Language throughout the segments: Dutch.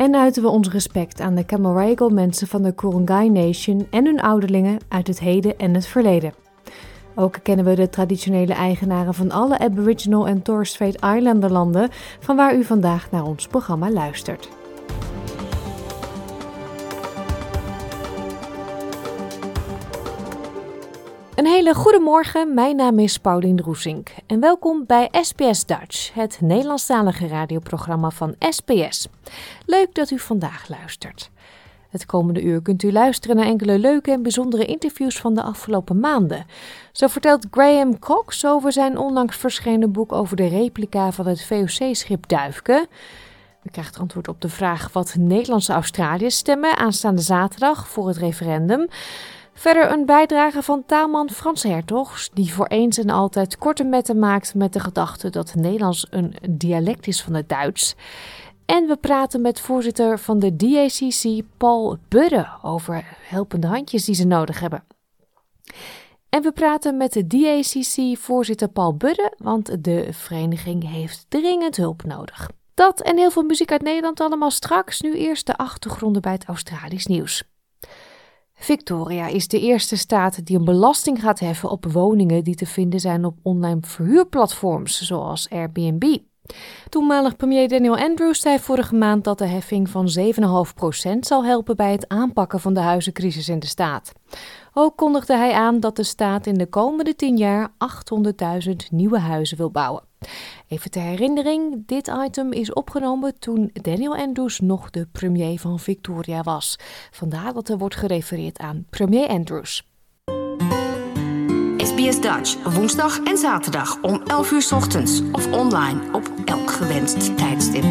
en uiten we ons respect aan de Camaragal mensen van de Kurungay Nation en hun ouderlingen uit het heden en het verleden. Ook kennen we de traditionele eigenaren van alle Aboriginal en Torres Strait Islander landen van waar u vandaag naar ons programma luistert. Een hele goede morgen, mijn naam is Paulien Roesink en welkom bij SBS Dutch, het Nederlandstalige radioprogramma van SBS. Leuk dat u vandaag luistert. Het komende uur kunt u luisteren naar enkele leuke en bijzondere interviews van de afgelopen maanden. Zo vertelt Graham Cox over zijn onlangs verschenen boek over de replica van het VOC-schip Duifke. U krijgt antwoord op de vraag wat Nederlandse Australiërs stemmen aanstaande zaterdag voor het referendum. Verder een bijdrage van taalman Frans Hertogs, die voor eens en altijd korte metten maakt met de gedachte dat Nederlands een dialect is van het Duits. En we praten met voorzitter van de DACC, Paul Budde, over helpende handjes die ze nodig hebben. En we praten met de DACC-voorzitter Paul Budde, want de vereniging heeft dringend hulp nodig. Dat en heel veel muziek uit Nederland allemaal straks. Nu eerst de achtergronden bij het Australisch nieuws. Victoria is de eerste staat die een belasting gaat heffen op woningen die te vinden zijn op online verhuurplatforms zoals Airbnb. Toenmalig premier Daniel Andrews zei vorige maand dat de heffing van 7,5% zal helpen bij het aanpakken van de huizencrisis in de staat. Ook kondigde hij aan dat de staat in de komende 10 jaar 800.000 nieuwe huizen wil bouwen. Even ter herinnering, dit item is opgenomen toen Daniel Andrews nog de premier van Victoria was. Vandaar dat er wordt gerefereerd aan premier Andrews. SBS Dutch, woensdag en zaterdag om 11 uur ochtends of online op elk gewenst tijdstip.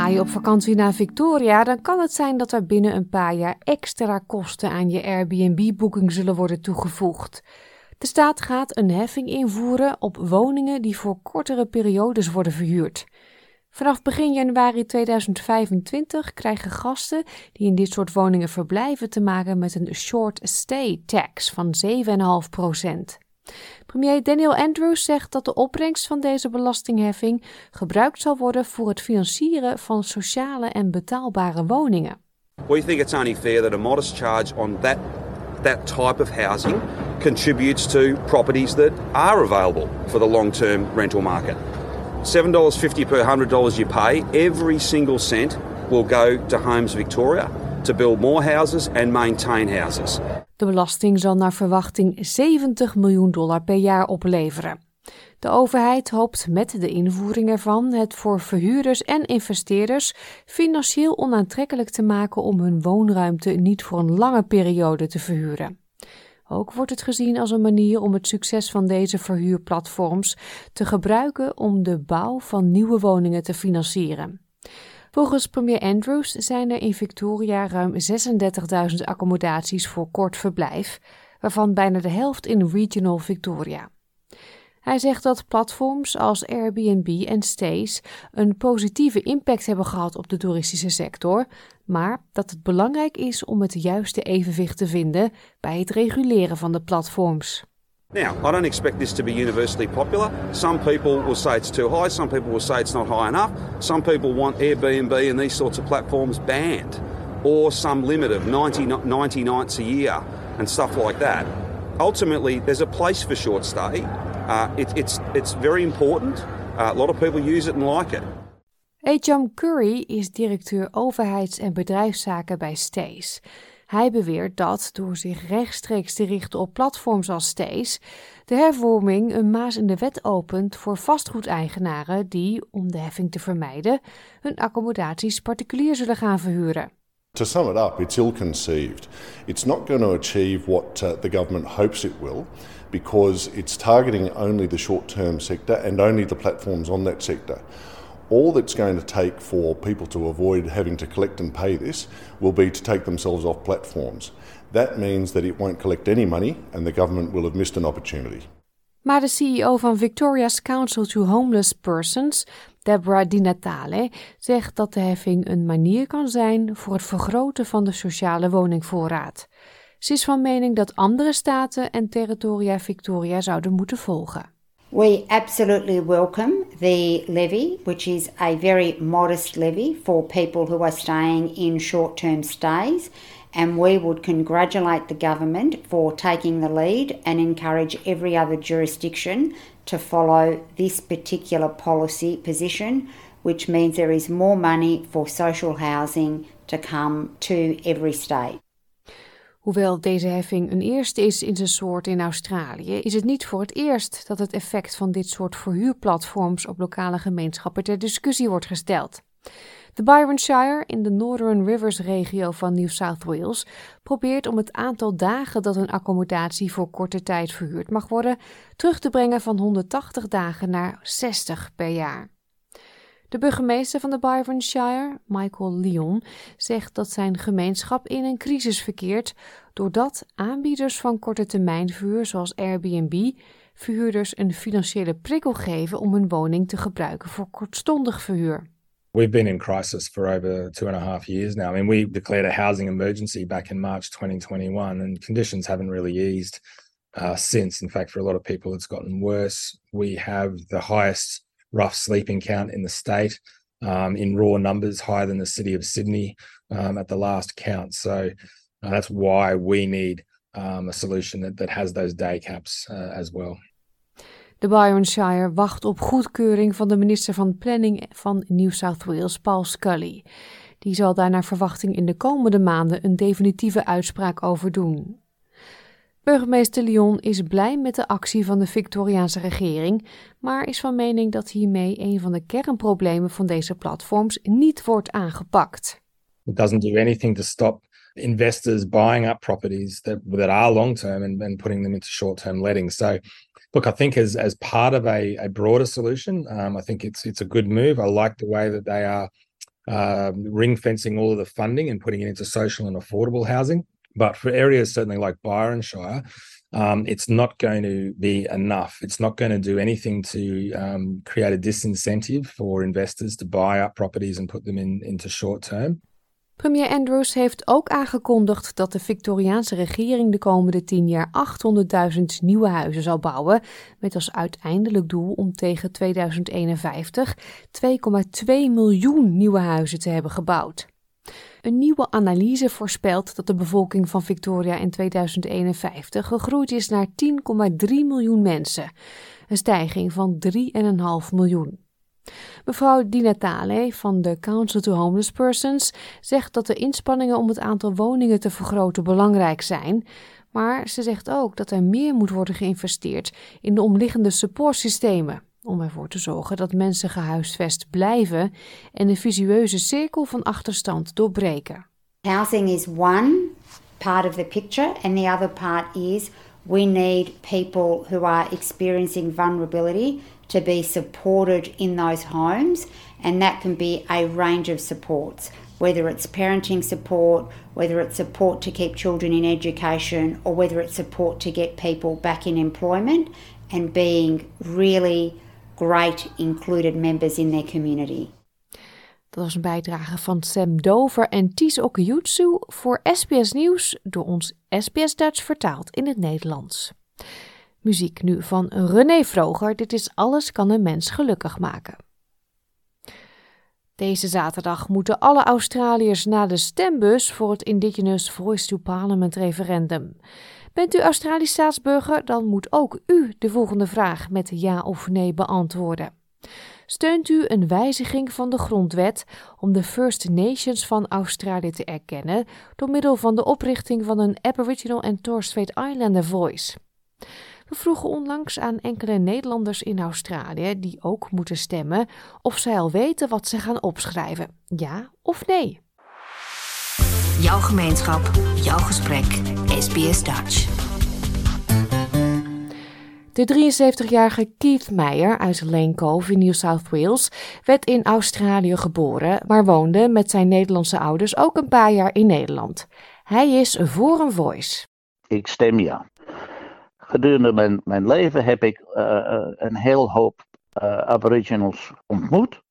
Ga je op vakantie naar Victoria, dan kan het zijn dat er binnen een paar jaar extra kosten aan je Airbnb-boeking zullen worden toegevoegd. De staat gaat een heffing invoeren op woningen die voor kortere periodes worden verhuurd. Vanaf begin januari 2025 krijgen gasten die in dit soort woningen verblijven te maken met een short stay tax van 7,5%. Premier Daniel Andrews zegt dat de opbrengst van deze belastingheffing gebruikt zal worden voor het financieren van sociale en betaalbare woningen. We think it's only fair that a modest charge on that that type of housing contributes to properties that are available for the long-term rental market. $7.50 per $100 you pay, every single cent will go to Homes Victoria to build more houses and maintain houses. De belasting zal naar verwachting 70 miljoen dollar per jaar opleveren. De overheid hoopt met de invoering ervan het voor verhuurders en investeerders financieel onaantrekkelijk te maken om hun woonruimte niet voor een lange periode te verhuren. Ook wordt het gezien als een manier om het succes van deze verhuurplatforms te gebruiken om de bouw van nieuwe woningen te financieren. Volgens premier Andrews zijn er in Victoria ruim 36.000 accommodaties voor kort verblijf, waarvan bijna de helft in Regional Victoria. Hij zegt dat platforms als Airbnb en Stays een positieve impact hebben gehad op de toeristische sector, maar dat het belangrijk is om het juiste evenwicht te vinden bij het reguleren van de platforms. Now, I don't expect this to be universally popular. Some people will say it's too high, some people will say it's not high enough. Some people want Airbnb and these sorts of platforms banned or some limit of 90, 90 nights a year and stuff like that. Ultimately, there's a place for short stay. Uh, it, it's, it's very important. Uh, a lot of people use it and like it. Ejam Curry is directeur overheids- en bedrijfszaken bij Stays. Hij beweert dat door zich rechtstreeks te richten op platforms als Stays, de hervorming een maas in de wet opent voor vastgoedeigenaren die, om de heffing te vermijden, hun accommodaties particulier zullen gaan verhuren. To sum it up, it's ill conceived. It's not going to achieve what uh, the government hopes it will because it's targeting only the short term sector and only the platforms on that sector. All that's going to take for people to avoid having to collect and pay this will be to take themselves off platforms. That means that it won't collect any money and the government will have missed an opportunity. Maar de CEO van Victoria's Council to Homeless Persons, Deborah Di Natale, zegt dat de heffing een manier kan zijn voor het vergroten van de sociale woningvoorraad. Ze is van mening dat andere staten en territoria Victoria zouden moeten volgen. We absolutely welcome the levy, which is a very modest levy for people who are staying in short term stays. And we would congratulate the government for taking the lead and encourage every other jurisdiction to follow this particular policy position, which means there is more money for social housing to come to every state. Hoewel deze heffing een eerste is in zijn soort in Australië, is het niet voor het eerst dat het effect van dit soort verhuurplatforms op lokale gemeenschappen ter discussie wordt gesteld. De Byron Shire in de Northern Rivers regio van New South Wales probeert om het aantal dagen dat een accommodatie voor korte tijd verhuurd mag worden terug te brengen van 180 dagen naar 60 per jaar. De burgemeester van de Byron Shire, Michael Lyon, zegt dat zijn gemeenschap in een crisis verkeert doordat aanbieders van korte termijn verhuur zoals Airbnb verhuurders een financiële prikkel geven om hun woning te gebruiken voor kortstondig verhuur. We've been in crisis for over two and a half years now. I mean, we declared a housing emergency back in March 2021, and conditions haven't really eased uh, since. In fact, for a lot of people, it's gotten worse. We have the highest rough sleeping count in the state um, in raw numbers, higher than the city of Sydney um, at the last count. So uh, that's why we need um, a solution that, that has those day caps uh, as well. De Byronshire wacht op goedkeuring van de minister van Planning van New South Wales, Paul Scully. Die zal daar naar verwachting in de komende maanden een definitieve uitspraak over doen. Burgemeester Lyon is blij met de actie van de Victoriaanse regering, maar is van mening dat hiermee een van de kernproblemen van deze platforms niet wordt aangepakt. It doesn't do anything to stop investors buying up properties that, are long term and, putting them into short term letting. So look, I think as as part of a, a broader solution, um, I think it's it's a good move. I like the way that they are uh, ring fencing all of the funding and putting it into social and affordable housing. But for areas certainly like Byronshire, um, it's not going to be enough. It's not going to do anything to um, create a disincentive for investors to buy up properties and put them in, into short term. Premier Andrews heeft ook aangekondigd dat de Victoriaanse regering de komende tien jaar 800.000 nieuwe huizen zal bouwen, met als uiteindelijk doel om tegen 2051 2,2 miljoen nieuwe huizen te hebben gebouwd. Een nieuwe analyse voorspelt dat de bevolking van Victoria in 2051 gegroeid is naar 10,3 miljoen mensen, een stijging van 3,5 miljoen. Mevrouw Di Natale van de Council to Homeless Persons zegt dat de inspanningen om het aantal woningen te vergroten belangrijk zijn, maar ze zegt ook dat er meer moet worden geïnvesteerd in de omliggende supportsystemen om ervoor te zorgen dat mensen gehuisvest blijven en de visueuze cirkel van achterstand doorbreken. Housing is one part of the picture, and the other part is we need people who are experiencing vulnerability to be supported in those homes, and that can be a range of supports. Whether it's parenting support, whether it's support to keep children in education, or whether it's support to get people back in employment and being really great included members in their community. Dat was een bijdrage van Sam Dover en Ties Okuyutsu voor SBS Nieuws door ons SBS Dutch vertaald in het Nederlands. Muziek nu van René Vroger. Dit is Alles kan een mens gelukkig maken. Deze zaterdag moeten alle Australiërs naar de stembus voor het Indigenous Voice to Parliament referendum. Bent u Australisch staatsburger, dan moet ook u de volgende vraag met ja of nee beantwoorden. Steunt u een wijziging van de grondwet om de First Nations van Australië te erkennen door middel van de oprichting van een Aboriginal en Torres Strait Islander Voice? We vroegen onlangs aan enkele Nederlanders in Australië die ook moeten stemmen of zij al weten wat ze gaan opschrijven. Ja of nee? Jouw gemeenschap, jouw gesprek, SBS Dutch. De 73-jarige Keith Meyer uit Lane Cove in New South Wales werd in Australië geboren, maar woonde met zijn Nederlandse ouders ook een paar jaar in Nederland. Hij is voor een voice. Ik stem ja. Gedurende mijn, mijn leven heb ik uh, een heel hoop uh, Aboriginals ontmoet.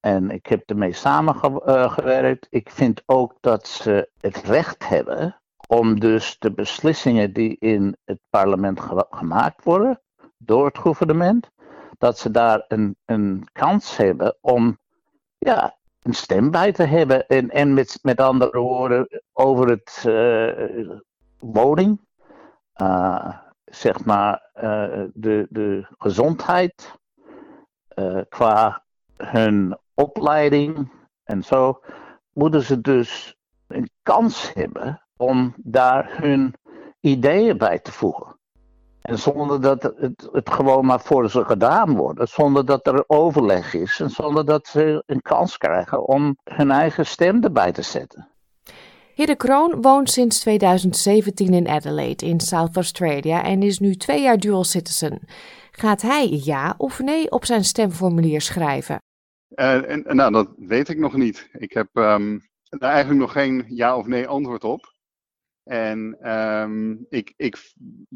En ik heb ermee samengewerkt. Ik vind ook dat ze het recht hebben om dus de beslissingen die in het parlement gemaakt worden door het gouvernement, dat ze daar een, een kans hebben om ja, een stem bij te hebben. En, en met, met andere woorden, over het uh, woning, uh, zeg maar, uh, de, de gezondheid, qua hun opleiding en zo, moeten ze dus een kans hebben om daar hun ideeën bij te voegen. En zonder dat het, het gewoon maar voor ze gedaan wordt. Zonder dat er overleg is. En zonder dat ze een kans krijgen om hun eigen stem erbij te zetten. Hidde Kroon woont sinds 2017 in Adelaide in South Australia en is nu twee jaar dual citizen. Gaat hij ja of nee op zijn stemformulier schrijven? Uh, en, nou, dat weet ik nog niet. Ik heb um, daar eigenlijk nog geen ja of nee antwoord op. En um, ik, ik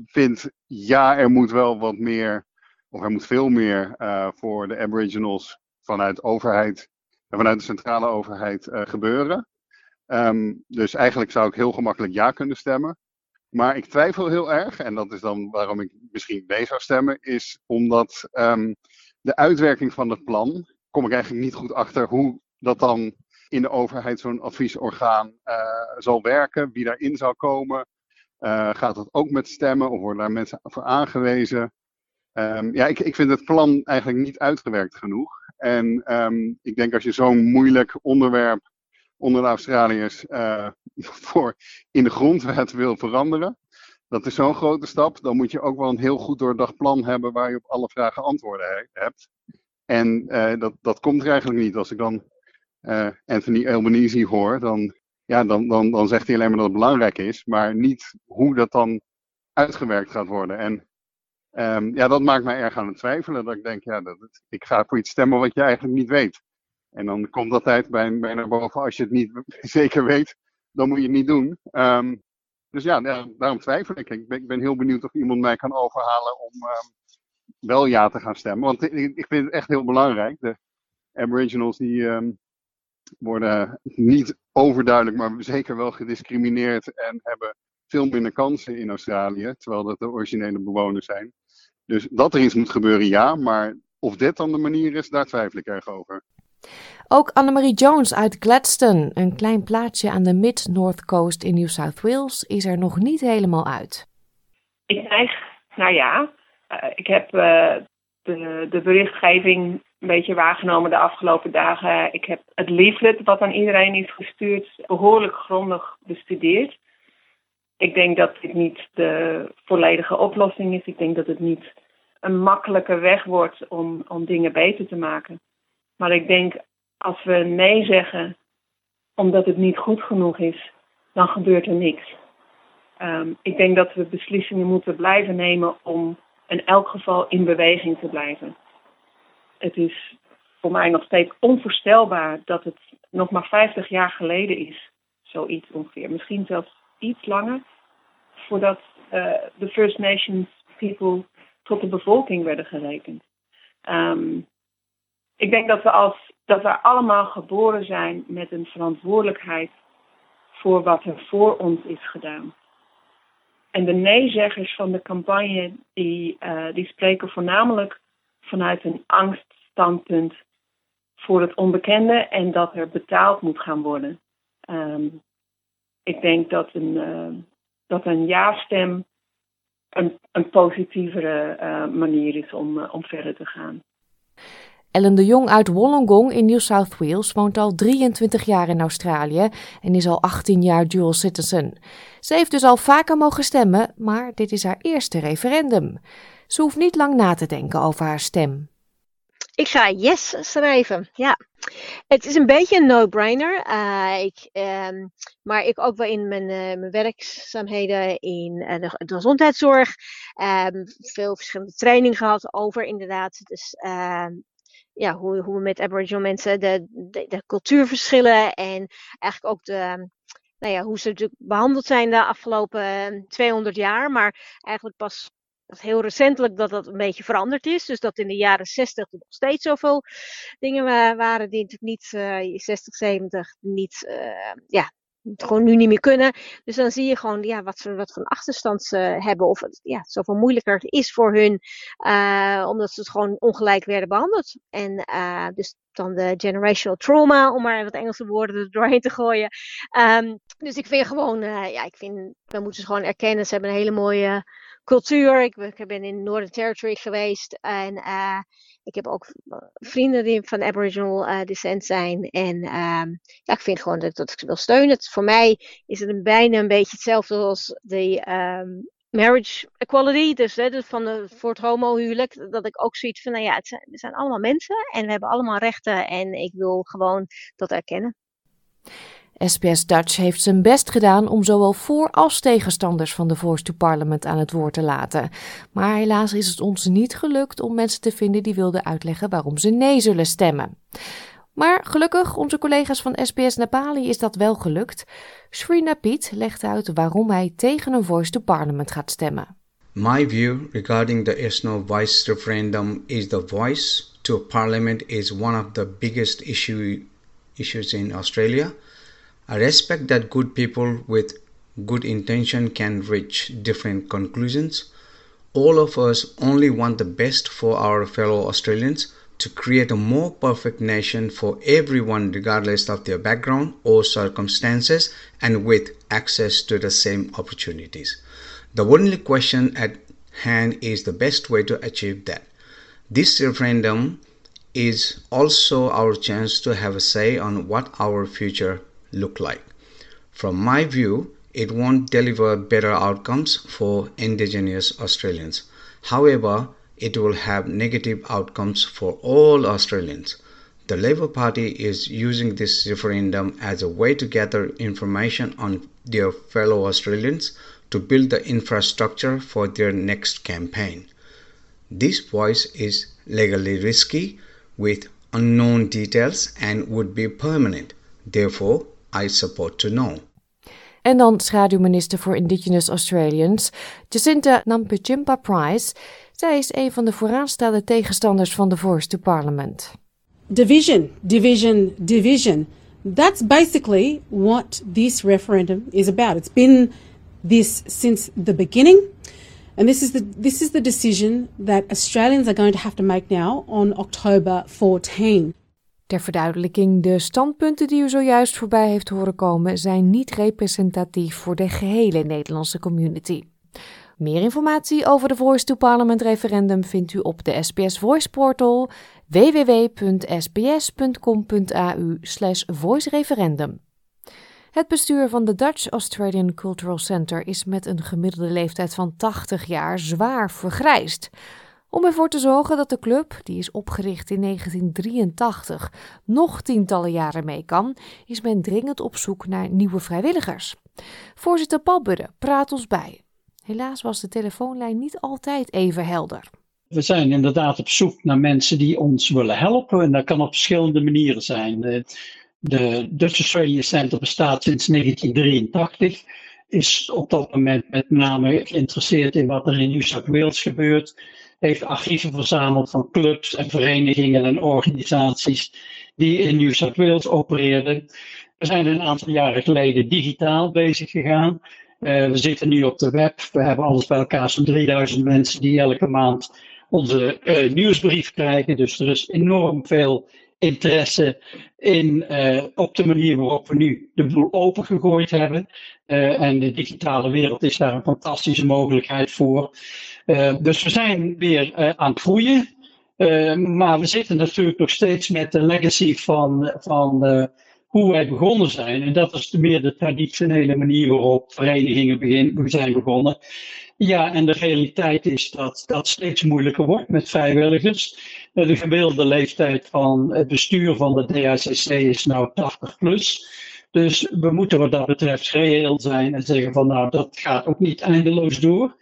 vind, ja, er moet wel wat meer, of er moet veel meer uh, voor de Aboriginals vanuit overheid, vanuit de centrale overheid uh, gebeuren. Um, dus eigenlijk zou ik heel gemakkelijk ja kunnen stemmen. Maar ik twijfel heel erg, en dat is dan waarom ik misschien nee zou stemmen, is omdat um, de uitwerking van het plan, kom ik eigenlijk niet goed achter hoe dat dan in de overheid zo'n adviesorgaan uh, zal werken, wie daarin zal komen. Uh, gaat dat ook met stemmen of worden daar mensen voor aangewezen? Um, ja, ik, ik vind het plan eigenlijk niet uitgewerkt genoeg. En um, ik denk als je zo'n moeilijk onderwerp onder de Australiërs uh, voor in de grondwet wil veranderen, dat is zo'n grote stap. Dan moet je ook wel een heel goed doordacht plan hebben waar je op alle vragen antwoorden he hebt. En dat, dat komt er eigenlijk niet. Als ik dan uh, Anthony Albanese hoor, dan, ja, dan, dan, dan zegt hij alleen maar dat het belangrijk is, maar niet hoe dat dan uitgewerkt gaat worden. En um, ja, dat maakt mij erg aan het twijfelen. Dat ik denk, ja, dat, ik ga voor iets stemmen wat je eigenlijk niet weet. En dan komt dat tijd bij, bij naar boven. Als je het niet zeker weet, dan moet je het niet doen. Um, dus ja, daarom twijfel ik. Ik ben, heel benieuwd of iemand mij kan overhalen om um, wel ja te gaan stemmen. Want ik, vind het echt heel belangrijk. De Aboriginals die, worden niet overduidelijk, maar zeker wel gediscrimineerd en hebben veel minder kansen in Australië, terwijl dat de originele bewoners zijn. Dus dat er iets moet gebeuren, ja, maar of dit dan de manier is, daar twijfel ik erg over. Ook Annemarie Jones uit Gladstone, een klein plaatsje aan de Mid-North Coast in New South Wales, is er nog niet helemaal uit. Ik neig nou ja. Uh, ik heb uh, de, de berichtgeving een beetje waargenomen de afgelopen dagen. Ik heb het leaflet wat aan iedereen is gestuurd behoorlijk grondig bestudeerd. Ik denk dat dit niet de volledige oplossing is. Ik denk dat het niet een makkelijke weg wordt om, om dingen beter te maken. Maar ik denk als we nee zeggen omdat het niet goed genoeg is, dan gebeurt er niks. Um, ik denk dat we beslissingen moeten blijven nemen om in elk geval in beweging te blijven. Het is voor mij nog steeds onvoorstelbaar dat het nog maar 50 jaar geleden is, zoiets ongeveer. Misschien zelfs iets langer, voordat uh, de First Nations people tot de bevolking werden gerekend. Um, ik denk dat we, als, dat we allemaal geboren zijn met een verantwoordelijkheid voor wat er voor ons is gedaan. En de nee-zeggers van de campagne, die, uh, die spreken voornamelijk vanuit een angststandpunt voor het onbekende en dat er betaald moet gaan worden. Um, ik denk dat een, uh, dat een ja-stem een, een positievere uh, manier is om, om verder te gaan. Ellen de Jong uit Wollongong in New South Wales woont al 23 jaar in Australië en is al 18 jaar dual citizen. Ze heeft dus al vaker mogen stemmen, maar dit is haar eerste referendum. Ze hoeft niet lang na te denken over haar stem. Ik ga yes schrijven, ja. Het is een beetje een no-brainer. Uh, ik, um, maar ik ook wel in mijn, uh, mijn werkzaamheden in uh, de, gezondheidszorg. Um, veel verschillende training gehad over inderdaad. Dus ehm, ja, hoe, hoe we met Aboriginal mensen de, de, de, cultuurverschillen en eigenlijk ook de, nou ja, hoe ze natuurlijk behandeld zijn de afgelopen 200 jaar. Maar eigenlijk pas dat heel recentelijk dat dat een beetje veranderd is. Dus dat in de jaren 60 nog steeds zoveel dingen waren die natuurlijk niet, uh, 60, 70, niet, uh, ja, gewoon nu niet meer kunnen. Dus dan zie je gewoon ja, wat, ze, wat voor achterstand ze hebben. Of ja, zoveel moeilijker is voor hun. Uh, omdat ze het gewoon ongelijk werden behandeld. En uh, dus dan de generational trauma, om maar wat Engelse woorden er doorheen te gooien. Um, dus ik vind gewoon, ja, ik vind, we moeten ze gewoon erkennen. Ze hebben een hele mooie cultuur. Ik, ik ben in Northern Territory geweest. En uh, ik heb ook vrienden die van Aboriginal uh, descent zijn. En um, ja, ik vind gewoon dat, ik ze wil steunen. Voor mij is het een, bijna een beetje hetzelfde als de um, marriage equality. Dus, dus van de, voor het homohuwelijk. Dat ik ook zoiets van, nou ja, het zijn, zijn allemaal mensen. En we hebben allemaal rechten. En ik wil gewoon dat erkennen. SBS Dutch heeft zijn best gedaan om zowel voor- als tegenstanders van de Voice to Parliament aan het woord te laten. Maar helaas is het ons niet gelukt om mensen te vinden die wilden uitleggen waarom ze nee zullen stemmen. Maar gelukkig, onze collega's van SBS Nepali is dat wel gelukt. Srina Piet legt uit waarom hij tegen een Voice to Parliament gaat stemmen. My view regarding the yes voice referendum is the voice to parliament is one of the biggest issue, issues in Australia. I respect that good people with good intention can reach different conclusions. All of us only want the best for our fellow Australians to create a more perfect nation for everyone, regardless of their background or circumstances, and with access to the same opportunities. The only question at hand is the best way to achieve that. This referendum is also our chance to have a say on what our future look like. From my view, it won't deliver better outcomes for Indigenous Australians. However, it will have negative outcomes for all Australians. The Labour Party is using this referendum as a way to gather information on their fellow Australians to build the infrastructure for their next campaign. This voice is legally risky with unknown details and would be permanent. Therefore, I support to know. En dan schaduwminister voor Indigenous Australians, Jacinta Nampijinpa Price. Zij is een van de vooraanstaande tegenstanders van de Voice to Parliament. Division, division, division. That's basically what this referendum is about. It's been this since the beginning. And this is the this is the decision that Australians are going to have to make now on October 14. Ter verduidelijking, de standpunten die u zojuist voorbij heeft horen komen zijn niet representatief voor de gehele Nederlandse community. Meer informatie over de Voice to Parliament referendum vindt u op de SBS Voice portal www.sbs.com.au voicereferendum. Het bestuur van de Dutch Australian Cultural Center is met een gemiddelde leeftijd van 80 jaar zwaar vergrijsd. Om ervoor te zorgen dat de club, die is opgericht in 1983, nog tientallen jaren mee kan, is men dringend op zoek naar nieuwe vrijwilligers. Voorzitter Paul Budde praat ons bij. Helaas was de telefoonlijn niet altijd even helder. We zijn inderdaad op zoek naar mensen die ons willen helpen. En dat kan op verschillende manieren zijn. De Dutch Australia Center bestaat sinds 1983. Is op dat moment met name geïnteresseerd in wat er in New South Wales gebeurt heeft archieven verzameld van clubs en verenigingen en organisaties die in New South Wales opereerden. We zijn een aantal jaren geleden digitaal bezig gegaan. Uh, we zitten nu op de web. We hebben alles bij elkaar zo'n 3000 mensen die elke maand onze uh, nieuwsbrief krijgen. Dus er is enorm veel interesse in, uh, op de manier waarop we nu de boel opengegooid hebben. En de digitale wereld is daar een fantastische mogelijkheid voor. Uh, dus we zijn weer aan het groeien. maar we zitten natuurlijk nog steeds met de legacy van, van hoe wij begonnen zijn. En dat is meer de traditionele manier waarop verenigingen begin, zijn begonnen. Ja, en de realiteit is dat dat steeds moeilijker wordt met vrijwilligers. De gemiddelde leeftijd van het bestuur van de DHCC is nou 80 plus. Dus we moeten wat dat betreft reëel zijn en zeggen van nou dat gaat ook niet eindeloos door.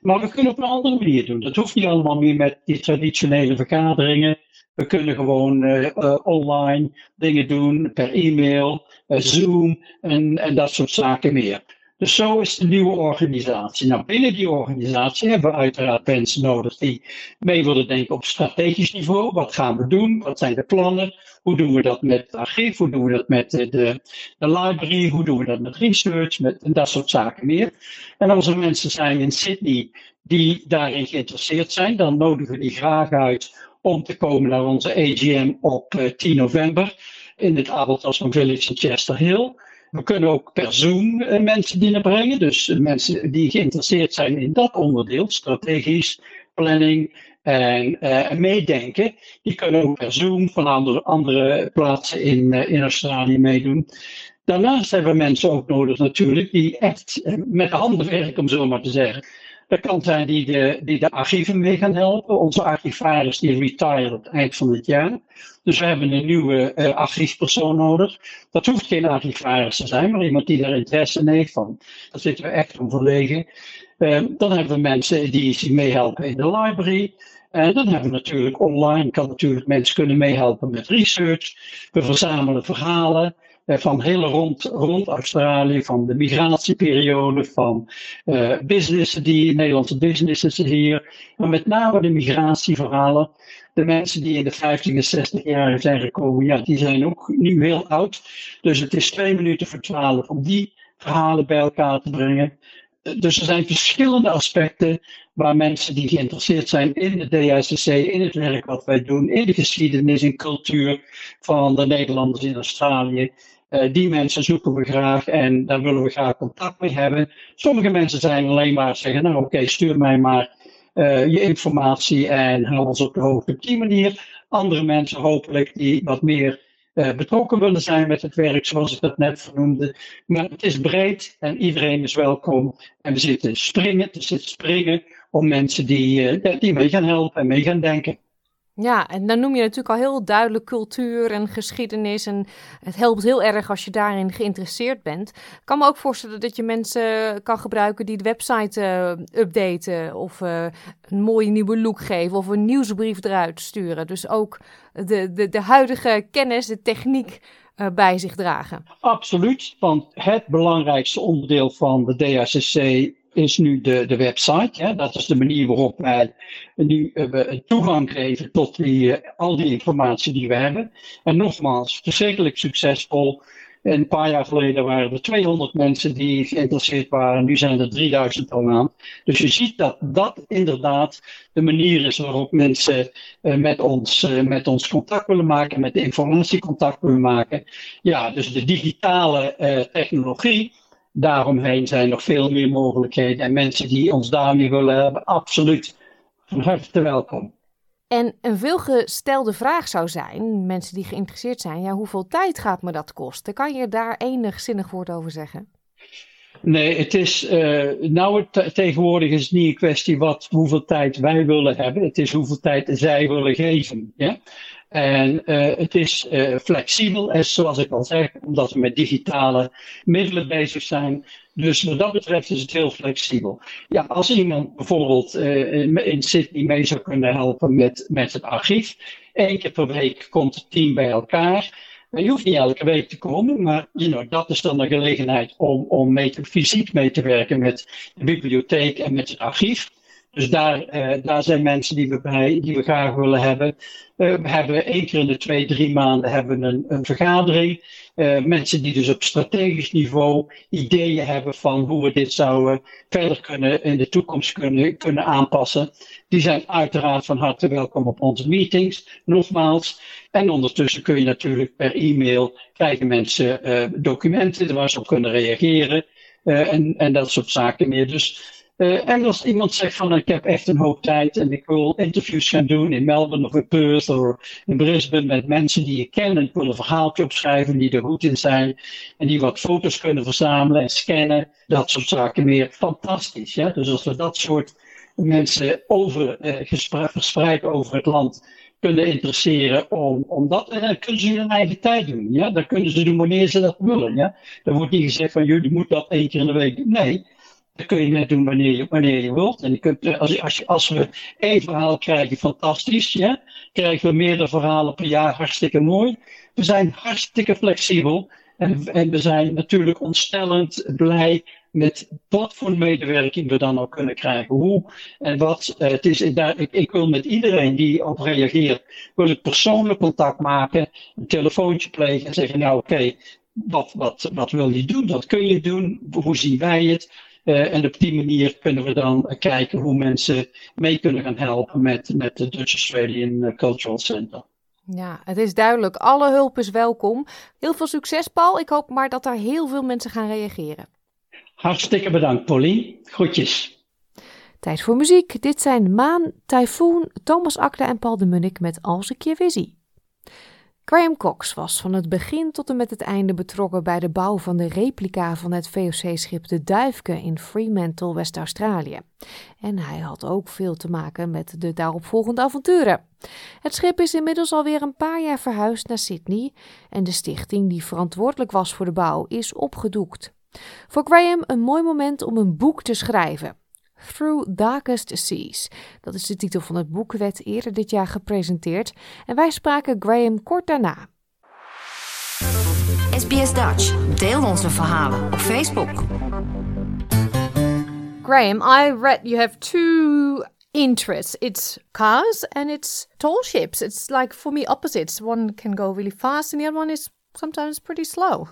Maar we kunnen op een andere manier doen. Dat hoeft niet allemaal meer met die traditionele vergaderingen. We kunnen gewoon uh, online dingen doen per e-mail, uh, Zoom en, en dat soort zaken meer. Dus zo is de nieuwe organisatie. Nou, binnen die organisatie hebben we uiteraard mensen nodig die mee willen denken op strategisch niveau. Wat gaan we doen? Wat zijn de plannen? Hoe doen we dat met het archief? Hoe doen we dat met de, de, de library? Hoe doen we dat met research? Met, en dat soort zaken meer. En als er mensen zijn in Sydney die daarin geïnteresseerd zijn, dan nodigen we die graag uit om te komen naar onze AGM op 10 november in het Abeltasman Village in Chester Hill. We kunnen ook per Zoom uh, mensen binnenbrengen. Dus uh, mensen die geïnteresseerd zijn in dat onderdeel, strategisch, planning en uh, meedenken, die kunnen ook per Zoom van andere, andere plaatsen in, in Australië meedoen. Daarnaast hebben we mensen ook nodig natuurlijk die echt met de handen werken, om zo maar te zeggen. Er kan zijn die de, die de archieven mee gaan helpen. Onze archivaris die retire op het eind van het jaar. Dus we hebben een nieuwe uh, archiefpersoon nodig. Dat hoeft geen archivaris te zijn, maar iemand die daar interesse in heeft. Van, daar zitten we echt om verlegen. Uh, dan hebben we mensen die meehelpen in de library. En dan hebben we natuurlijk online, kan natuurlijk mensen kunnen meehelpen met research. We verzamelen verhalen. Eh, van heel rond, rond Australië, van de migratieperiode, van uh, businessen die, Nederlandse businesses hier, maar met name de migratieverhalen. De mensen die in de 50 en 60 jaar zijn gekomen, ja, die zijn ook nu heel oud. Dus het is twee minuten voor twaalf om die verhalen bij elkaar te brengen. Eh, dus er zijn verschillende aspecten waar mensen die geïnteresseerd zijn in de DSCC, in het werk wat wij doen, in de geschiedenis en cultuur van de Nederlanders in Australië, uh, die mensen zoeken we graag en daar willen we graag contact mee hebben. Sommige mensen zijn alleen maar zeggen, nou oké, stuur mij maar uh, je informatie en hou ons op de hoogte op die manier. Andere mensen hopelijk die wat meer uh, betrokken willen zijn met het werk, zoals ik dat net vernoemde. Maar het is breed en iedereen is welkom. En we zitten springen, we zitten springen om mensen die, die mee gaan helpen en mee gaan denken. Ja, en dan noem je natuurlijk al heel duidelijk cultuur en geschiedenis. En het helpt heel erg als je daarin geïnteresseerd bent. Ik kan me ook voorstellen dat je mensen kan gebruiken die de website uh, updaten. Of uh, een mooie nieuwe look geven. Of een nieuwsbrief eruit sturen. Dus ook de, de, de huidige kennis, de techniek uh, bij zich dragen. Absoluut, want het belangrijkste onderdeel van de DHCC is nu de, de website. Hè? Dat is de manier waarop wij nu uh, toegang geven tot die, uh, al die informatie die we hebben. En nogmaals, verschrikkelijk succesvol. Een paar jaar geleden waren er 200 mensen die geïnteresseerd waren. Nu zijn er 3000 al aan. Dus je ziet dat dat inderdaad de manier is waarop mensen uh, met, ons, met ons contact willen maken, met de informatie contact willen maken. Ja, dus de digitale technologie daaromheen zijn nog veel meer mogelijkheden. En mensen die ons daarmee willen hebben, absoluut van harte welkom. En een veelgestelde vraag zou zijn, mensen die geïnteresseerd zijn, ja, hoeveel tijd gaat me dat kosten? Kan je daar enig zinnig woord over zeggen? Nee, het is, uh, nou tegenwoordig is het niet een kwestie wat, hoeveel tijd wij willen hebben. Het is hoeveel tijd zij willen geven. Ja? En uh, het is uh, flexibel, en zoals ik al zeg, omdat we met digitale middelen bezig zijn. Dus wat dat betreft is het heel flexibel. Ja, als iemand bijvoorbeeld uh, in Sydney mee zou kunnen helpen met, met het archief. Eén keer per week komt het team bij elkaar. Je hoeft niet elke week te komen, maar you know, dat is dan een gelegenheid om, om mee te, fysiek mee te werken met de bibliotheek en met het archief. Dus daar, uh, daar zijn mensen die we, bij, die we graag willen hebben. Uh, we hebben één keer in de twee, drie maanden hebben een, een vergadering. Uh, mensen die dus op strategisch niveau ideeën hebben van hoe we dit zouden verder kunnen in de toekomst kunnen, kunnen aanpassen. Die zijn uiteraard van harte welkom op onze meetings, nogmaals. En ondertussen kun je natuurlijk per e-mail krijgen mensen documenten waar ze op kunnen reageren. en, en dat soort zaken meer. Dus uh, en als iemand zegt van ik heb echt een hoop tijd en ik wil interviews gaan doen in Melbourne of in Perth of in Brisbane met mensen die je kent en ik wil een verhaaltje opschrijven die er goed in zijn en die wat foto's kunnen verzamelen en scannen, dat soort zaken meer. Fantastisch. Dus als we dat soort mensen over, uh, verspreid over het land kunnen interesseren om, om dat. En dan kunnen ze hun eigen tijd doen. Ja? Dan kunnen ze doen wanneer ze dat willen. Ja? Dan wordt niet gezegd van jullie moeten dat één keer in de week. Nee, dat kun je net doen wanneer je, wanneer je wilt. En je kunt, eh, als, als, als we één verhaal krijgen, fantastisch. Ja? Krijgen we meerdere verhalen per jaar, hartstikke mooi. We zijn hartstikke flexibel. En, en we zijn natuurlijk ontstellend blij met wat voor medewerking we dan ook kunnen krijgen. Hoe en wat. Uh, het is, ik, ik, wil met iedereen die op reageert, wil ik persoonlijk contact maken, een telefoontje plegen en zeggen, nou oké, wat, wat, wat wil je doen? Dat kun je doen. Hoe zien wij het? Uh, en op die manier kunnen we dan kijken hoe mensen mee kunnen gaan helpen met, met de Dutch Australian Cultural Center. Ja, het is duidelijk. Alle hulp is welkom. Heel veel succes, Paul. Ik hoop maar dat er heel veel mensen gaan reageren. Hartstikke bedankt, Polly. Groetjes. Tijd voor muziek. Dit zijn Maan, Typhoon, Thomas Akda en Paul de Munnik met Als ik je weer zie. Graham Cox was van het begin tot en met het einde betrokken bij de bouw van de replica van het VOC-schip de Duifke in Fremantle, West-Australië. En hij had ook veel te maken met de daaropvolgende avonturen. Het schip is inmiddels alweer een paar jaar verhuisd naar Sydney en de stichting die verantwoordelijk was voor de bouw is opgedoekt. Voor Graham een mooi moment om een boek te schrijven. Through Darkest Seas. Dat is de titel van het boek, werd eerder dit jaar gepresenteerd en wij spraken Graham kort daarna. SBS Dutch. Deel onze verhalen op Facebook. Graham, I read you have two interests. It's cars and it's tall ships. It's like for me opposites. One can go really fast and the other one is sometimes pretty slow.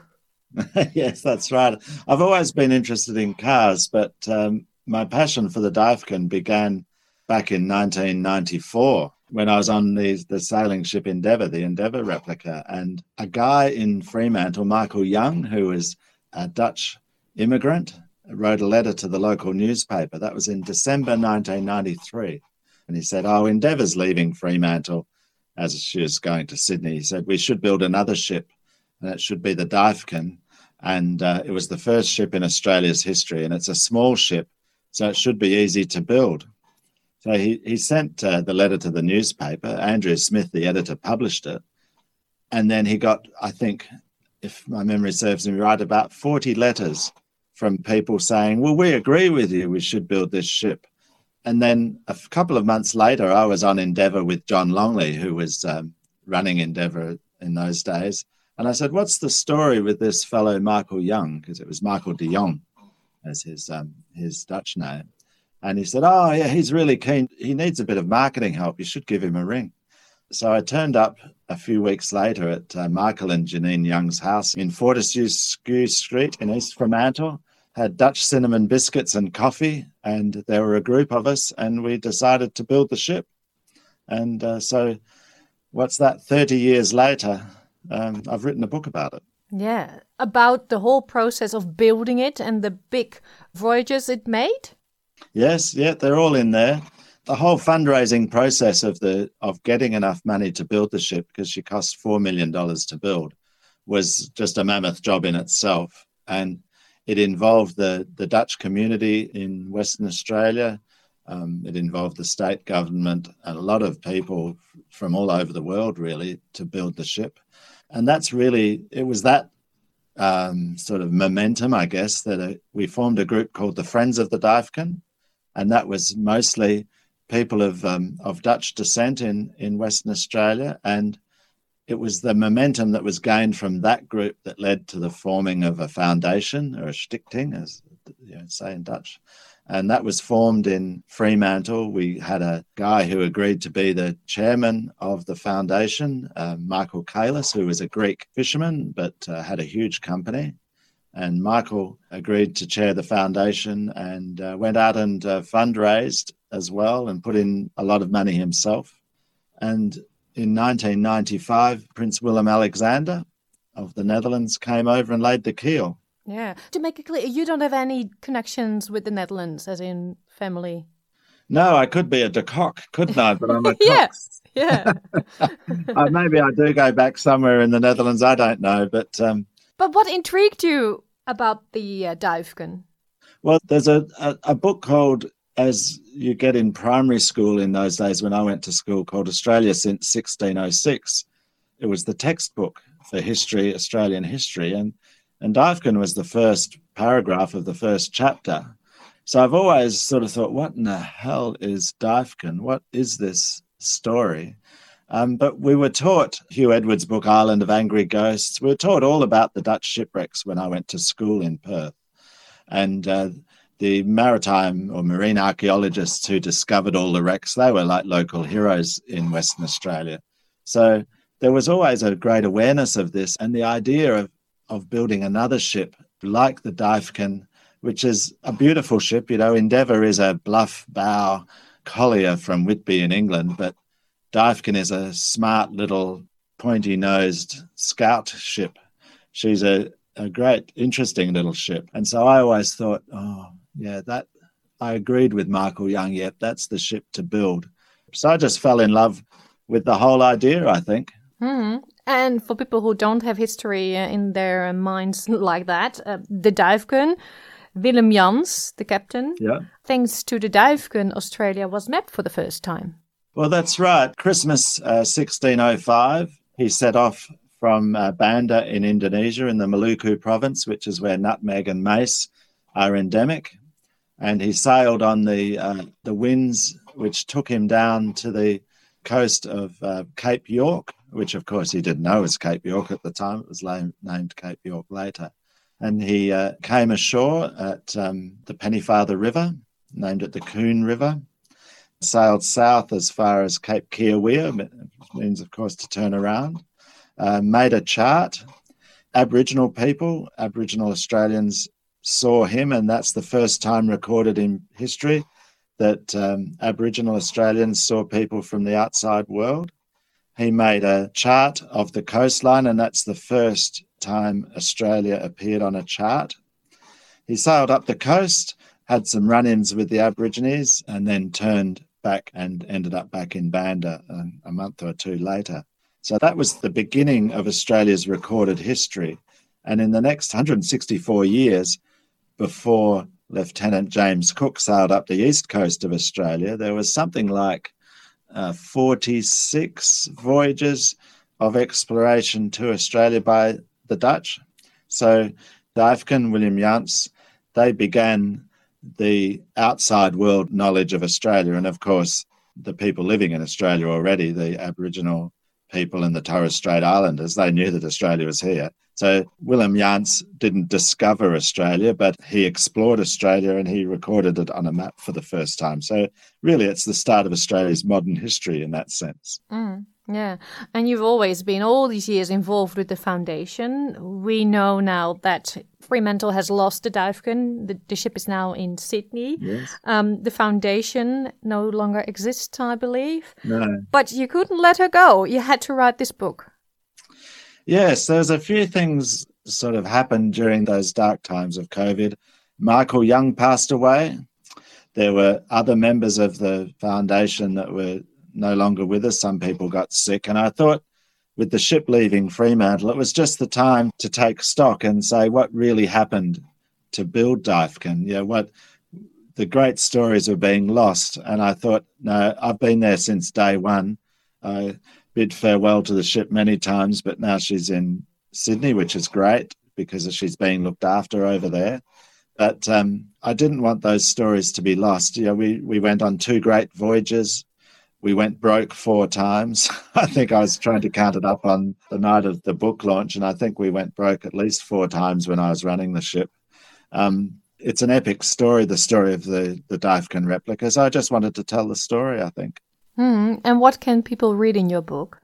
yes, that's right. I've always been interested in cars, but um, my passion for the Divkin began back in 1994 when I was on the, the sailing ship Endeavour, the Endeavour replica. And a guy in Fremantle, Michael Young, who was a Dutch immigrant, wrote a letter to the local newspaper. That was in December 1993. And he said, Oh, Endeavour's leaving Fremantle as she was going to Sydney. He said, We should build another ship, and it should be the Divkin. And uh, it was the first ship in Australia's history, and it's a small ship so it should be easy to build. So he, he sent uh, the letter to the newspaper. Andrew Smith, the editor, published it. And then he got, I think, if my memory serves me right, about 40 letters from people saying, Well, we agree with you, we should build this ship. And then a couple of months later, I was on Endeavour with John Longley, who was um, running Endeavour in those days. And I said, What's the story with this fellow Michael Young? Because it was Michael de Jong as his um, his Dutch name. And he said, "Oh yeah, he's really keen. He needs a bit of marketing help. You should give him a ring." So I turned up a few weeks later at uh, Michael and Janine Young's house in Fortescue Street in East Fremantle. Had Dutch cinnamon biscuits and coffee, and there were a group of us, and we decided to build the ship. And uh, so, what's that? Thirty years later, um, I've written a book about it. Yeah, about the whole process of building it and the big voyages it made. Yes, yeah, they're all in there. The whole fundraising process of the of getting enough money to build the ship because she cost four million dollars to build was just a mammoth job in itself, and it involved the the Dutch community in Western Australia. Um, it involved the state government and a lot of people from all over the world, really, to build the ship and that's really it was that um, sort of momentum, I guess, that uh, we formed a group called the Friends of the Divkin, and that was mostly people of um, of Dutch descent in in Western Australia, and it was the momentum that was gained from that group that led to the forming of a foundation or a stichting, as you know, say in Dutch, and that was formed in Fremantle. We had a guy who agreed to be the chairman of the foundation, uh, Michael Kalis, who was a Greek fisherman but uh, had a huge company. And Michael agreed to chair the foundation and uh, went out and uh, fundraised as well and put in a lot of money himself. And in 1995, Prince Willem Alexander of the Netherlands came over and laid the keel yeah. To make it clear, you don't have any connections with the Netherlands, as in family. No, I could be a de Kock, couldn't I? But I'm a yes, yeah. uh, maybe I do go back somewhere in the Netherlands. I don't know, but um, but what intrigued you about the uh, Duifken? Well, there's a, a, a book called as you get in primary school in those days when I went to school called Australia since 1606. It was the textbook for history, Australian history, and and Dyfken was the first paragraph of the first chapter. So I've always sort of thought, what in the hell is Dyfken? What is this story? Um, but we were taught Hugh Edwards' book, Island of Angry Ghosts. We were taught all about the Dutch shipwrecks when I went to school in Perth. And uh, the maritime or marine archaeologists who discovered all the wrecks, they were like local heroes in Western Australia. So there was always a great awareness of this and the idea of, of building another ship like the Dyfken, which is a beautiful ship. You know, Endeavour is a bluff bow collier from Whitby in England, but Dyfken is a smart little pointy nosed scout ship. She's a, a great, interesting little ship. And so I always thought, oh, yeah, that I agreed with Michael Young. Yep, that's the ship to build. So I just fell in love with the whole idea, I think. Mm. And for people who don't have history uh, in their minds like that, uh, the Dyfken, Willem Jans, the captain, yeah. thanks to the Dyfken, Australia was mapped for the first time. Well, that's right. Christmas uh, 1605, he set off from uh, Banda in Indonesia in the Maluku province, which is where nutmeg and mace are endemic. And he sailed on the, uh, the winds, which took him down to the coast of uh, Cape York, which of course he didn't know was Cape York at the time. It was named Cape York later. And he uh, came ashore at um, the Pennefather River, named it the Coon River, sailed south as far as Cape Kiawea, which means, of course, to turn around, uh, made a chart. Aboriginal people, Aboriginal Australians saw him, and that's the first time recorded in history that um, Aboriginal Australians saw people from the outside world. He made a chart of the coastline, and that's the first time Australia appeared on a chart. He sailed up the coast, had some run ins with the Aborigines, and then turned back and ended up back in Banda a, um, a month or two later. So that was the beginning of Australia's recorded history. And in the next 164 years, before Lieutenant James Cook sailed up the east coast of Australia, there was something like uh, 46 voyages of exploration to Australia by the Dutch. So Dyfken, William Jans, they began the outside world knowledge of Australia. And of course, the people living in Australia already, the Aboriginal people and the Torres Strait Islanders, they knew that Australia was here. So Willem Jans didn't discover Australia, but he explored Australia and he recorded it on a map for the first time. So really, it's the start of Australia's modern history in that sense. Mm. Yeah, and you've always been all these years involved with the foundation. We know now that Fremantle has lost the Dyfken. The, the ship is now in Sydney. Yes. Um, the foundation no longer exists, I believe. No. But you couldn't let her go. You had to write this book. Yes, there's a few things sort of happened during those dark times of COVID. Michael Young passed away. There were other members of the foundation that were no longer with us. Some people got sick. And I thought with the ship leaving Fremantle, it was just the time to take stock and say what really happened to build Dyfken. Yeah, what the great stories were being lost. And I thought, no, I've been there since day one. I bid farewell to the ship many times, but now she's in Sydney, which is great because she's being looked after over there. But um, I didn't want those stories to be lost. You know, we, we went on two great voyages we went broke four times. I think I was trying to count it up on the night of the book launch, and I think we went broke at least four times when I was running the ship. Um, it's an epic story, the story of the the Dyfken replicas. I just wanted to tell the story. I think. Mm, and what can people read in your book?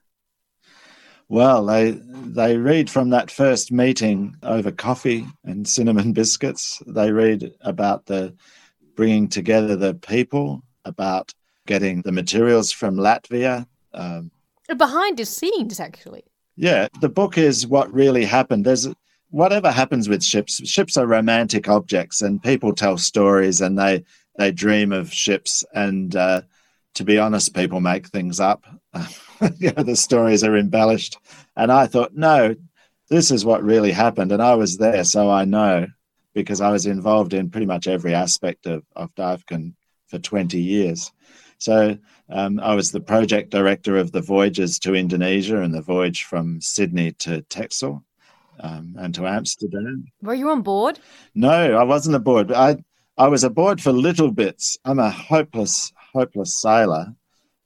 Well, they they read from that first meeting over coffee and cinnamon biscuits. They read about the bringing together the people, about getting the materials from Latvia. Um, Behind the scenes, actually. Yeah, the book is what really happened. There's whatever happens with ships. Ships are romantic objects, and people tell stories, and they they dream of ships. And uh, to be honest, people make things up. you know, the stories are embellished. And I thought, no, this is what really happened, and I was there, so I know because I was involved in pretty much every aspect of of Dyfken for 20 years. So um, I was the project director of the voyages to Indonesia and the voyage from Sydney to Texel um, and to Amsterdam. Were you on board? No, I wasn't aboard. I I was aboard for little bits. I'm a hopeless, hopeless sailor.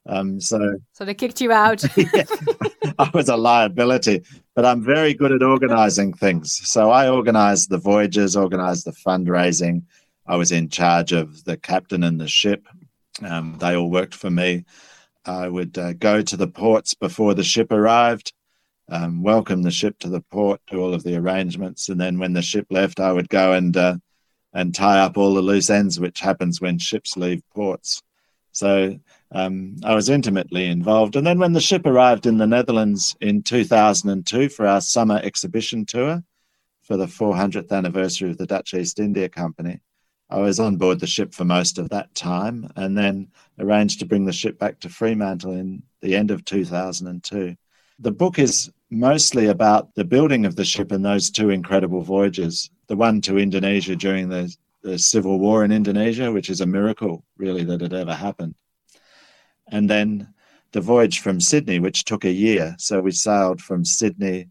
Um, so So they kicked you out. I was a liability, but I'm very good at organizing things. So I organized the voyages, organized the fundraising. I was in charge of the captain and the ship. Um, they all worked for me. I would uh, go to the ports before the ship arrived, um, welcome the ship to the port, do all of the arrangements, and then when the ship left, I would go and uh, and tie up all the loose ends, which happens when ships leave ports. So um, I was intimately involved. And then when the ship arrived in the Netherlands in 2002 for our summer exhibition tour for the 400th anniversary of the Dutch East India Company, I was on board the ship for most of that time and then arranged to bring the ship back to Fremantle in the end of 2002. The book is mostly about the building of the ship and those two incredible voyages the one to Indonesia during the, the civil war in Indonesia, which is a miracle, really, that it ever happened. And then the voyage from Sydney, which took a year. So we sailed from Sydney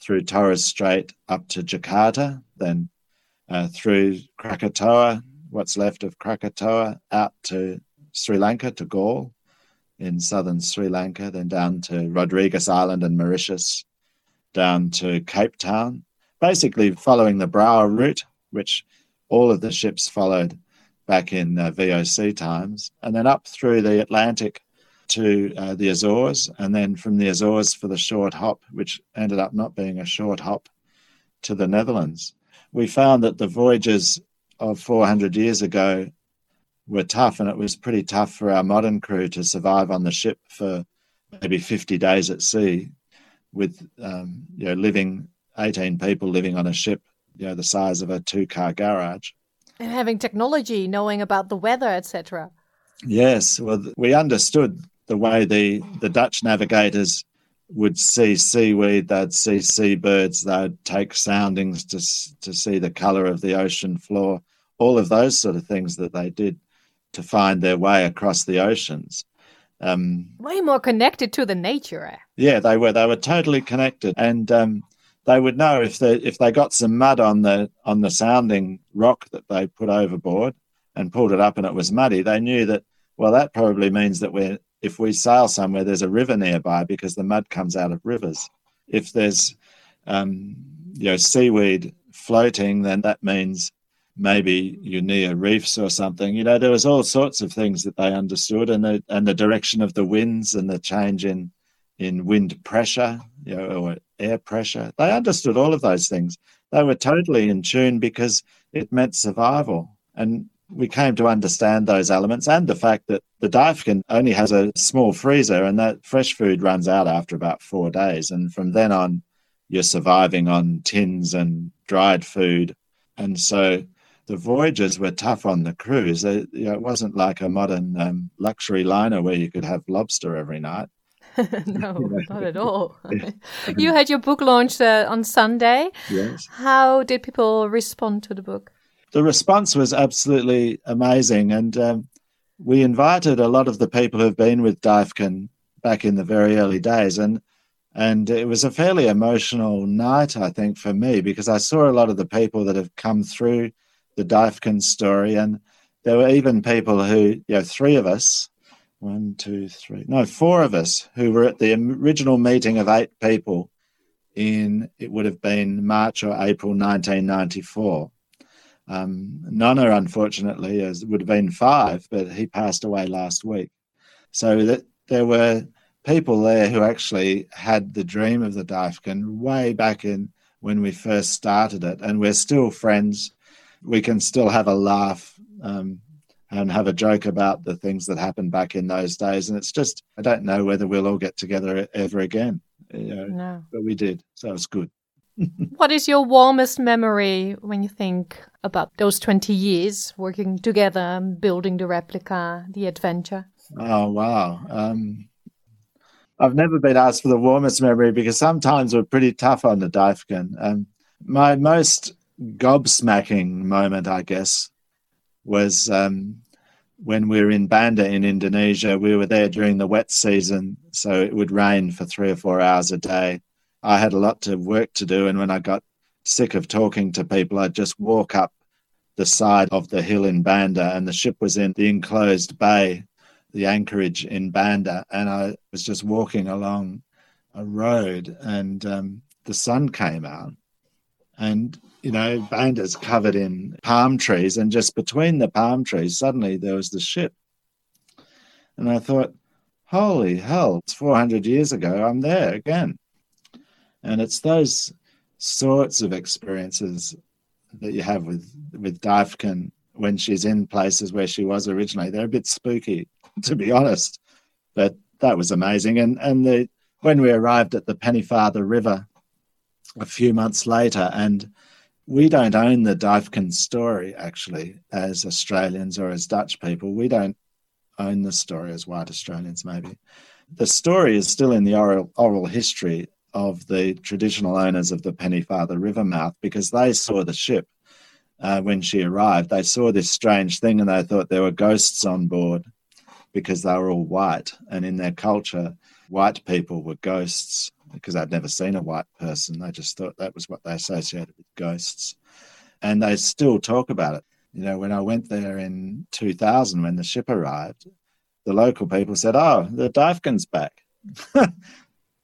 through Torres Strait up to Jakarta, then uh, through Krakatoa, what's left of Krakatoa, out to Sri Lanka, to Galle in southern Sri Lanka, then down to Rodrigues Island and Mauritius, down to Cape Town, basically following the Brower route, which all of the ships followed back in uh, VOC times, and then up through the Atlantic to uh, the Azores, and then from the Azores for the short hop, which ended up not being a short hop, to the Netherlands. We found that the voyages of 400 years ago were tough, and it was pretty tough for our modern crew to survive on the ship for maybe 50 days at sea, with um, you know living 18 people living on a ship, you know, the size of a two-car garage. And having technology, knowing about the weather, etc. Yes, well, we understood the way the the Dutch navigators would see seaweed, they'd see seabirds, they'd take soundings to to see the color of the ocean floor, all of those sort of things that they did to find their way across the oceans. Um, Way more connected to the nature. eh? yeah, they were they were totally connected, and um, they would know if they if they got some mud on the on the sounding rock that they put overboard and pulled it up and it was muddy. They knew that well that probably means that we're if we sail somewhere there's a river nearby because the mud comes out of rivers. If there's um, you know seaweed floating, then that means maybe you're near reefs or something. You know, there was all sorts of things that they understood, and the and the direction of the winds and the change in in wind pressure, you know, or air pressure. They understood all of those things. They were totally in tune because it meant survival. And we came to understand those elements and the fact that the Daifkin only has a small freezer and that fresh food runs out after about four days. And from then on, you're surviving on tins and dried food. And so the voyages were tough on the crews. You know, it wasn't like a modern um, luxury liner where you could have lobster every night. no, not at all. you had your book launched uh, on Sunday. Yes. How did people respond to the book? the response was absolutely amazing. And um, we invited a lot of the people who've been with Daifkin back in the very early days. And and it was a fairly emotional night, I think, for me, because I saw a lot of the people that have come through the Daifkin story. And there were even people who, you know, three of us, one, two, three, no, four of us who were at the original meeting of eight people in, it would have been March or April 1994. Um, Nonna, unfortunately, as would have been five, but he passed away last week. So that there were people there who actually had the dream of the Daifkin way back in when we first started it, and we're still friends. We can still have a laugh um, and have a joke about the things that happened back in those days. And it's just, I don't know whether we'll all get together ever again. You know, No. But we did, so it's good. What is your warmest memory when you think about those 20 years working together, building the replica, the adventure? Oh wow. Um, I've never been asked for the warmest memory because sometimes we're pretty tough on the Daifkin. Um, my most gobsmacking moment, I guess, was um, when we were in Banda in Indonesia, we were there during the wet season, so it would rain for three or four hours a day. I had a lot of work to do, and when I got sick of talking to people, I'd just walk up the side of the hill in Banda, and the ship was in the enclosed bay, the anchorage in Banda, and I was just walking along a road, and um, the sun came out, and you know, Banda's covered in palm trees, and just between the palm trees, suddenly there was the ship. And I thought, holy hell, it's 400 years ago, I'm there again. And it's those sorts of experiences that you have with, with Difkin when she's in places where she was originally. They're a bit spooky, to be honest, but that was amazing. And, and the, when we arrived at the Pennyfather River a few months later, and we don't own the Difkin story actually as Australians or as Dutch people. We don't own the story as white Australians, maybe. The story is still in the oral, oral history of the traditional owners of the Pennyfather River mouth because they saw the ship uh, when she arrived. They saw this strange thing and they thought there were ghosts on board because they were all white. And in their culture, white people were ghosts because I'd never seen a white person. They just thought that was what they associated with ghosts. And they still talk about it. You know, when I went there in 2000, when the ship arrived, the local people said, Oh, the Difkin's back. you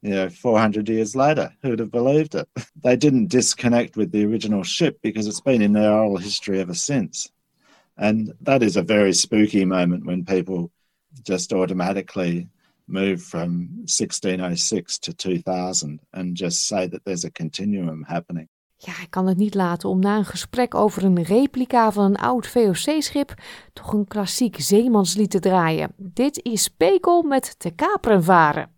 know, 400 years later, who'd have believed it? They didn't disconnect with the original ship because it's been in their oral history ever since. And that is a very spooky moment when people just automatically move from 1606 to 2000 and just say that there's a continuum happening. Ja, ik kan het niet laten om na een gesprek over een replica van een oud VOC-schip toch een klassiek zeemanslied te draaien. Dit is Pekel met te kaperen varen.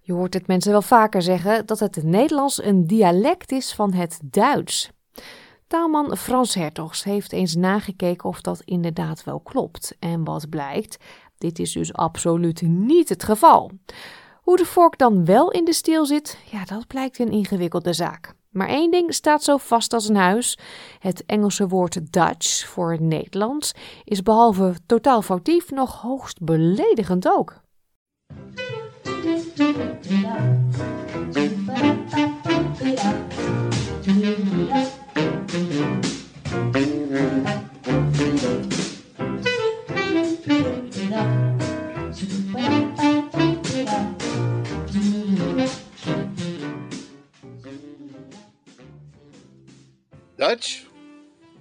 Je hoort het mensen wel vaker zeggen dat het Nederlands een dialect is van het Duits. Taalman Frans Hertogs heeft eens nagekeken of dat inderdaad wel klopt. En wat blijkt, dit is dus absoluut niet het geval. Hoe de vork dan wel in de steel zit, ja, dat blijkt een ingewikkelde zaak. Maar één ding staat zo vast als een huis. Het Engelse woord Dutch voor Nederlands is behalve totaal foutief nog hoogst beledigend ook.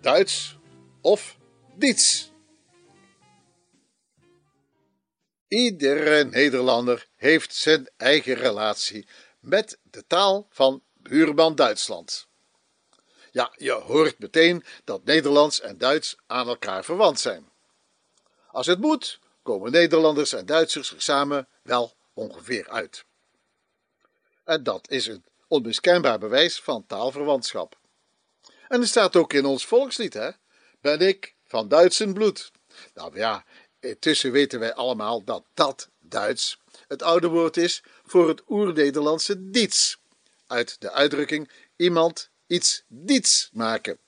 Duits of Diets. Iedere Nederlander heeft zijn eigen relatie met de taal van buurman Duitsland. Ja, je hoort meteen dat Nederlands en Duits aan elkaar verwant zijn. Als het moet, komen Nederlanders en Duitsers er samen wel ongeveer uit. En dat is een onmiskenbaar bewijs van taalverwantschap. En er staat ook in ons volkslied, hè? Ben ik van Duitsen bloed. Nou ja, intussen weten wij allemaal dat dat Duits het oude woord is voor het oer-Nederlandse diets. Uit de uitdrukking iemand iets diets maken.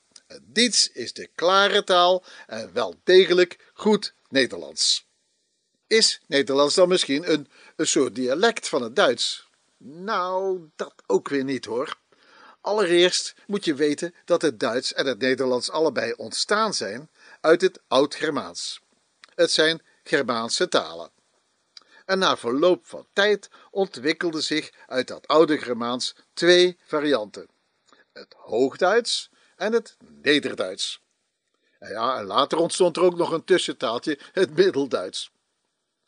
Diets is de klare taal en wel degelijk goed Nederlands. Is Nederlands dan misschien een, een soort dialect van het Duits? Nou, dat ook weer niet hoor. Allereerst moet je weten dat het Duits en het Nederlands allebei ontstaan zijn uit het Oud-Germaans. Het zijn Germaanse talen. En na verloop van tijd ontwikkelden zich uit dat oude Germaans twee varianten: het Hoogduits en het Nederduits. En ja, en later ontstond er ook nog een tussentaaltje, het Middelduits.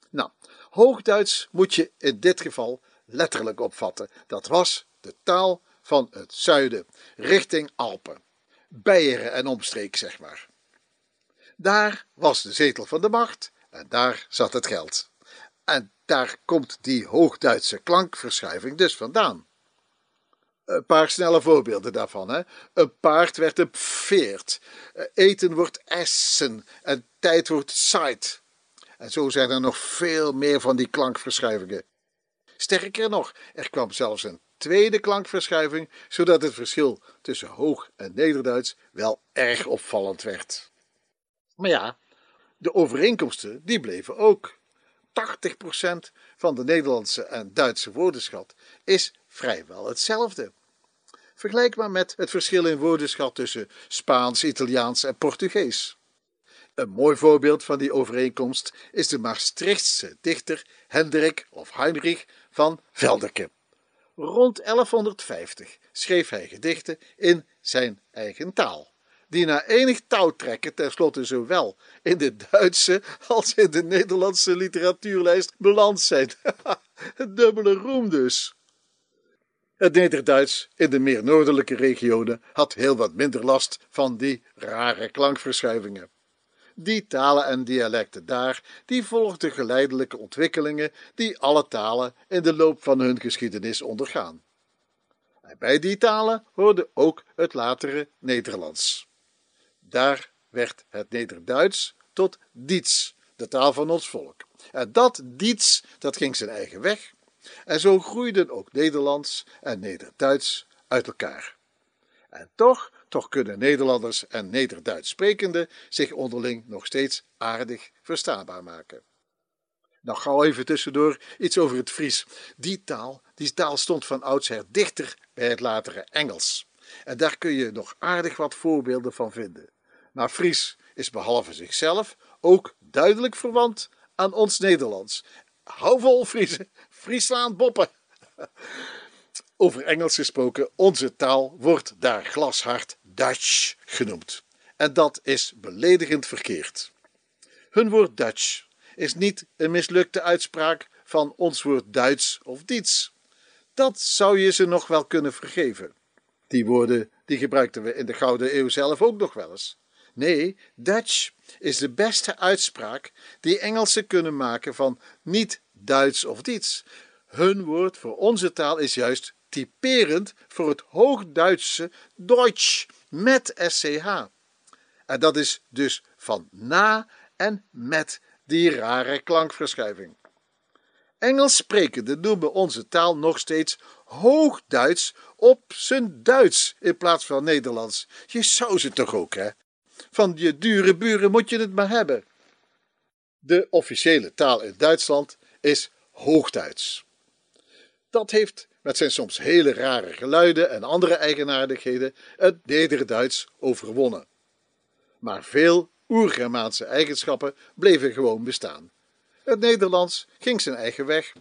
Nou, Hoogduits moet je in dit geval letterlijk opvatten. Dat was de taal van het zuiden richting Alpen, Beieren en omstreek, zeg maar. Daar was de zetel van de macht en daar zat het geld. En daar komt die Hoogduitse klankverschuiving dus vandaan. Een paar snelle voorbeelden daarvan. Hè. Een paard werd een veert. Eten wordt essen. En tijd wordt zeit. En zo zijn er nog veel meer van die klankverschuivingen. Sterker nog, er kwam zelfs een tweede klankverschuiving, zodat het verschil tussen Hoog- en Nederduits wel erg opvallend werd. Maar ja, De overeenkomsten die bleven ook. 80% van de Nederlandse en Duitse woordenschat is vrijwel hetzelfde. Vergelijk maar met het verschil in woordenschat tussen Spaans, Italiaans en Portugees. Een mooi voorbeeld van die overeenkomst is de Maastrichtse dichter Hendrik of Heinrich van Velderke. Rond 1150 schreef hij gedichten in zijn eigen taal, die na enig touwtrekken tenslotte zowel in de Duitse als in de Nederlandse literatuurlijst beland zijn. Dubbele roem dus. Het Nederduits in de meer noordelijke regionen had heel wat minder last van die rare klankverschuivingen. Die talen en dialecten daar, die volgden geleidelijke ontwikkelingen die alle talen in de loop van hun geschiedenis ondergaan. En bij die talen hoorde ook het latere Nederlands. Daar werd het Nederduits tot Diets, de taal van ons volk. En dat Diets, dat ging zijn eigen weg. En zo groeiden ook Nederlands en Nederduits uit elkaar. En toch, toch kunnen Nederlanders en Nederduits sprekenden zich onderling nog steeds aardig verstaanbaar maken. Nou, gauw even tussendoor iets over het Fries. Die taal, die taal stond van oudsher dichter bij het latere Engels. En daar kun je nog aardig wat voorbeelden van vinden. Maar Fries is behalve zichzelf ook duidelijk verwant aan ons Nederlands. Hou vol, Friese, Friesland boppen. Over Engels gesproken, onze taal wordt daar glashard Dutch genoemd. En dat is beledigend verkeerd. Hun woord Dutch is niet een mislukte uitspraak van ons woord Duits of Diets. Dat zou je ze nog wel kunnen vergeven. Die woorden die gebruikten we in de Gouden Eeuw zelf ook nog wel eens. Nee, Dutch is de beste uitspraak die Engelsen kunnen maken van niet Duits of Diets. Hun woord voor onze taal is juist typerend voor het Hoogduitse Deutsch met SCH. En dat is dus van na en met die rare klankverschuiving. Engels sprekenden noemen onze taal nog steeds Hoogduits op zijn Duits in plaats van Nederlands. Je zou ze toch ook, hè? Van je dure buren moet je het maar hebben. De officiële taal in Duitsland is Hoogduits. Dat heeft met zijn soms hele rare geluiden en andere eigenaardigheden het Nederduits overwonnen. Maar veel oergermaanse eigenschappen bleven gewoon bestaan. Het Nederlands ging zijn eigen weg.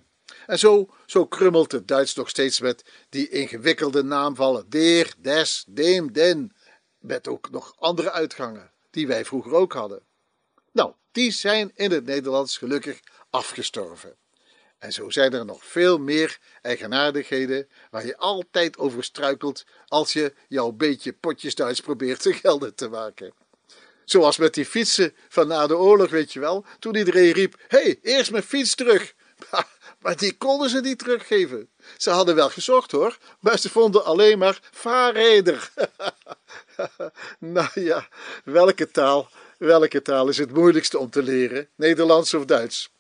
En zo, zo krummelt het Duits nog steeds met die ingewikkelde naamvallen der, des, dem, den, met ook nog andere uitgangen die wij vroeger ook hadden. Nou, die zijn in het Nederlands gelukkig afgestorven. En zo zijn er nog veel meer eigenaardigheden waar je altijd over struikelt als je jouw beetje potjes Duits probeert te gelden te maken. Zoals met die fietsen van na de oorlog, weet je wel, toen iedereen riep: Hé, hey, eerst mijn fiets terug. Maar die konden ze niet teruggeven. Ze hadden wel gezocht hoor, maar ze vonden alleen maar vaarreder. nou ja, welke taal, welke taal is het moeilijkste om te leren? Nederlands of Duits?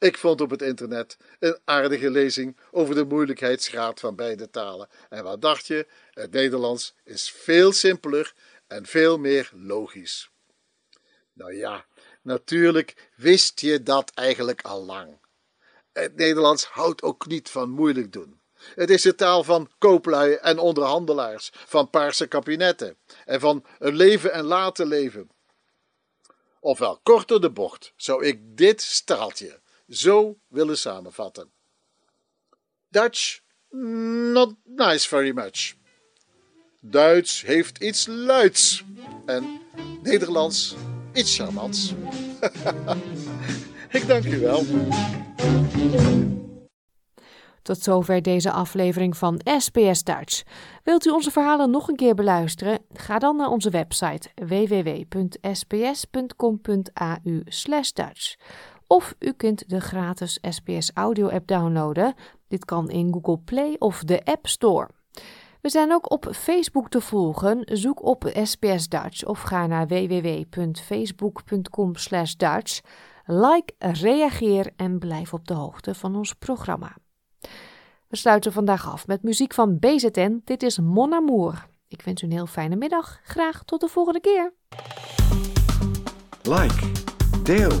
Ik vond op het internet een aardige lezing over de moeilijkheidsgraad van beide talen. En wat dacht je? Het Nederlands is veel simpeler en veel meer logisch. Nou ja, natuurlijk wist je dat eigenlijk al lang. Het Nederlands houdt ook niet van moeilijk doen. Het is de taal van kooplui en onderhandelaars, van paarse kabinetten en van een leven en laten leven. Ofwel korter de bocht zou ik dit staaltje zo willen samenvatten. Dutch, not nice very much. Duits heeft iets luids en Nederlands iets charmants. ik dank u wel. Tot zover deze aflevering van SBS Duits. Wilt u onze verhalen nog een keer beluisteren? Ga dan naar onze website www.sbs.com.au Dutch. Of u kunt de gratis SBS Audio app downloaden. Dit kan in Google Play of de App Store. We zijn ook op Facebook te volgen. Zoek op SBS Dutch of ga naar www.facebook.com Dutch. Like, reageer en blijf op de hoogte van ons programma. We sluiten vandaag af met muziek van BZN. Dit is Mon Amour. Ik wens u een heel fijne middag. Graag tot de volgende keer. Like Deel.